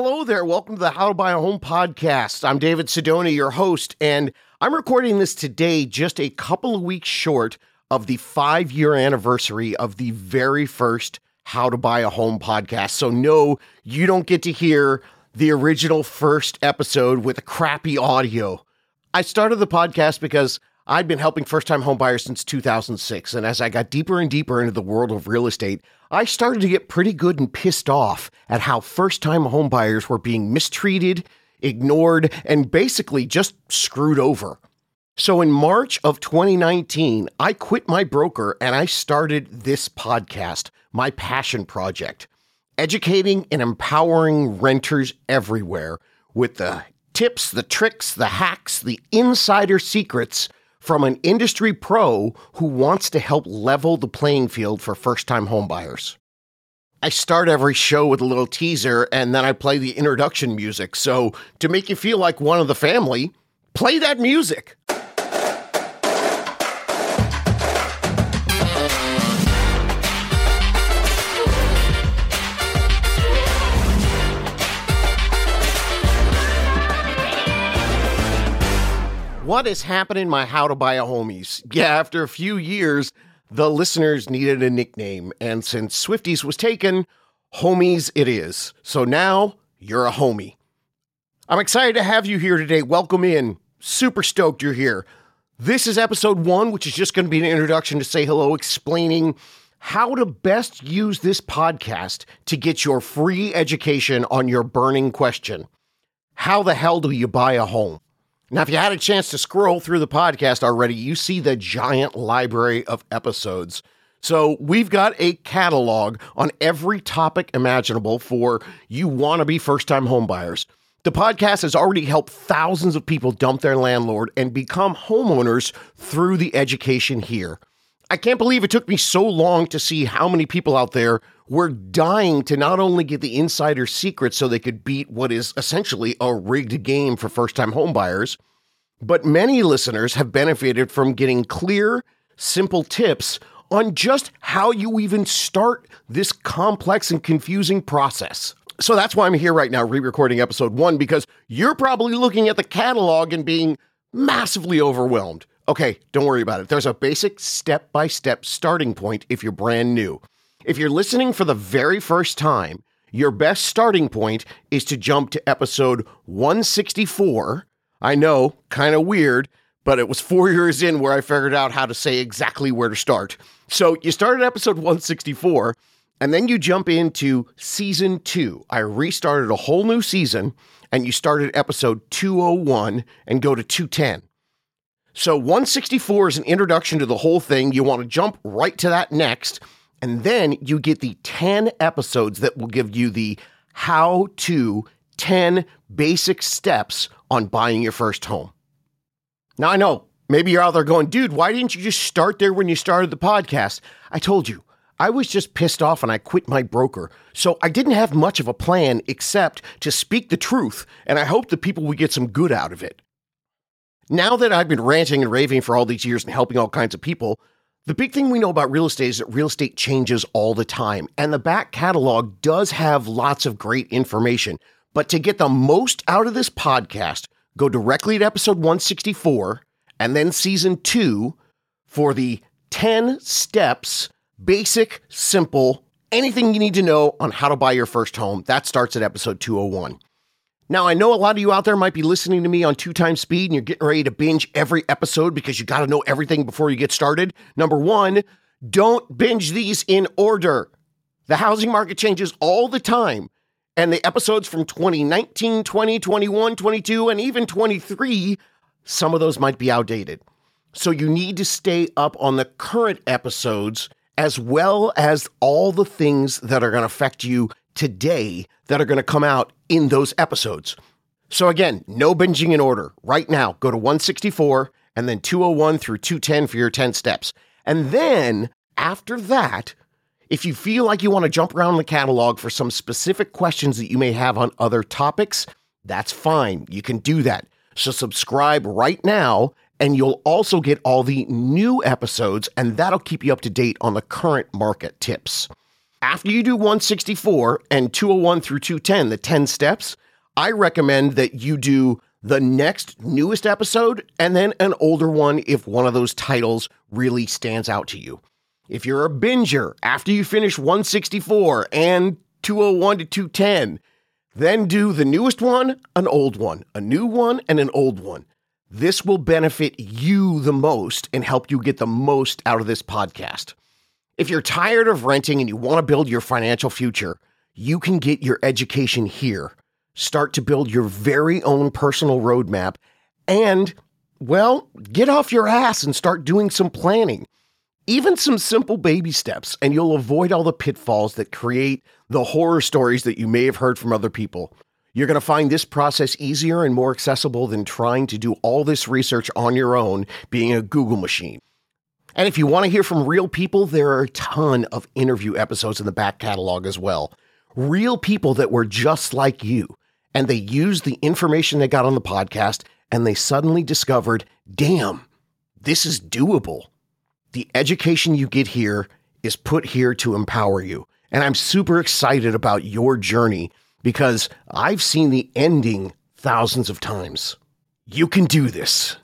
Hello there. Welcome to the How to Buy a Home podcast. I'm David Sidoni, your host, and I'm recording this today just a couple of weeks short of the five year anniversary of the very first How to Buy a Home podcast. So, no, you don't get to hear the original first episode with crappy audio. I started the podcast because I'd been helping first time homebuyers since 2006. And as I got deeper and deeper into the world of real estate, I started to get pretty good and pissed off at how first time homebuyers were being mistreated, ignored, and basically just screwed over. So in March of 2019, I quit my broker and I started this podcast, my passion project, educating and empowering renters everywhere with the tips, the tricks, the hacks, the insider secrets from an industry pro who wants to help level the playing field for first time homebuyers. I start every show with a little teaser and then I play the introduction music. So, to make you feel like one of the family, play that music. What is happening, my How to Buy a Homies? Yeah, after a few years, the listeners needed a nickname, and since Swifties was taken, Homies it is. So now you're a homie. I'm excited to have you here today. Welcome in. Super stoked you're here. This is episode one, which is just going to be an introduction to say hello, explaining how to best use this podcast to get your free education on your burning question How the hell do you buy a home? Now, if you had a chance to scroll through the podcast already, you see the giant library of episodes. So, we've got a catalog on every topic imaginable for you want to be first time homebuyers. The podcast has already helped thousands of people dump their landlord and become homeowners through the education here. I can't believe it took me so long to see how many people out there were dying to not only get the insider secrets so they could beat what is essentially a rigged game for first time homebuyers, but many listeners have benefited from getting clear, simple tips on just how you even start this complex and confusing process. So that's why I'm here right now, re recording episode one, because you're probably looking at the catalog and being massively overwhelmed. Okay, don't worry about it. There's a basic step by step starting point if you're brand new. If you're listening for the very first time, your best starting point is to jump to episode 164. I know, kind of weird, but it was four years in where I figured out how to say exactly where to start. So you start at episode 164, and then you jump into season two. I restarted a whole new season, and you start at episode 201 and go to 210. So 164 is an introduction to the whole thing. You want to jump right to that next. And then you get the 10 episodes that will give you the how to 10 basic steps on buying your first home. Now, I know maybe you're out there going, dude, why didn't you just start there when you started the podcast? I told you, I was just pissed off and I quit my broker. So I didn't have much of a plan except to speak the truth, and I hope that people would get some good out of it. Now that I've been ranting and raving for all these years and helping all kinds of people, the big thing we know about real estate is that real estate changes all the time, and the back catalog does have lots of great information. But to get the most out of this podcast, go directly to episode 164 and then season two for the 10 steps, basic, simple, anything you need to know on how to buy your first home. That starts at episode 201. Now, I know a lot of you out there might be listening to me on two times speed and you're getting ready to binge every episode because you got to know everything before you get started. Number one, don't binge these in order. The housing market changes all the time. And the episodes from 2019, 20, 21, 22, and even 23, some of those might be outdated. So you need to stay up on the current episodes as well as all the things that are going to affect you today that are going to come out in those episodes. So again, no binging in order. Right now, go to 164 and then 201 through 210 for your 10 steps. And then after that, if you feel like you want to jump around the catalog for some specific questions that you may have on other topics, that's fine. You can do that. So subscribe right now and you'll also get all the new episodes and that'll keep you up to date on the current market tips. After you do 164 and 201 through 210, the 10 steps, I recommend that you do the next newest episode and then an older one if one of those titles really stands out to you. If you're a binger, after you finish 164 and 201 to 210, then do the newest one, an old one, a new one, and an old one. This will benefit you the most and help you get the most out of this podcast. If you're tired of renting and you want to build your financial future, you can get your education here. Start to build your very own personal roadmap and, well, get off your ass and start doing some planning. Even some simple baby steps, and you'll avoid all the pitfalls that create the horror stories that you may have heard from other people. You're going to find this process easier and more accessible than trying to do all this research on your own, being a Google machine. And if you want to hear from real people, there are a ton of interview episodes in the back catalog as well. Real people that were just like you, and they used the information they got on the podcast and they suddenly discovered damn, this is doable. The education you get here is put here to empower you. And I'm super excited about your journey because I've seen the ending thousands of times. You can do this.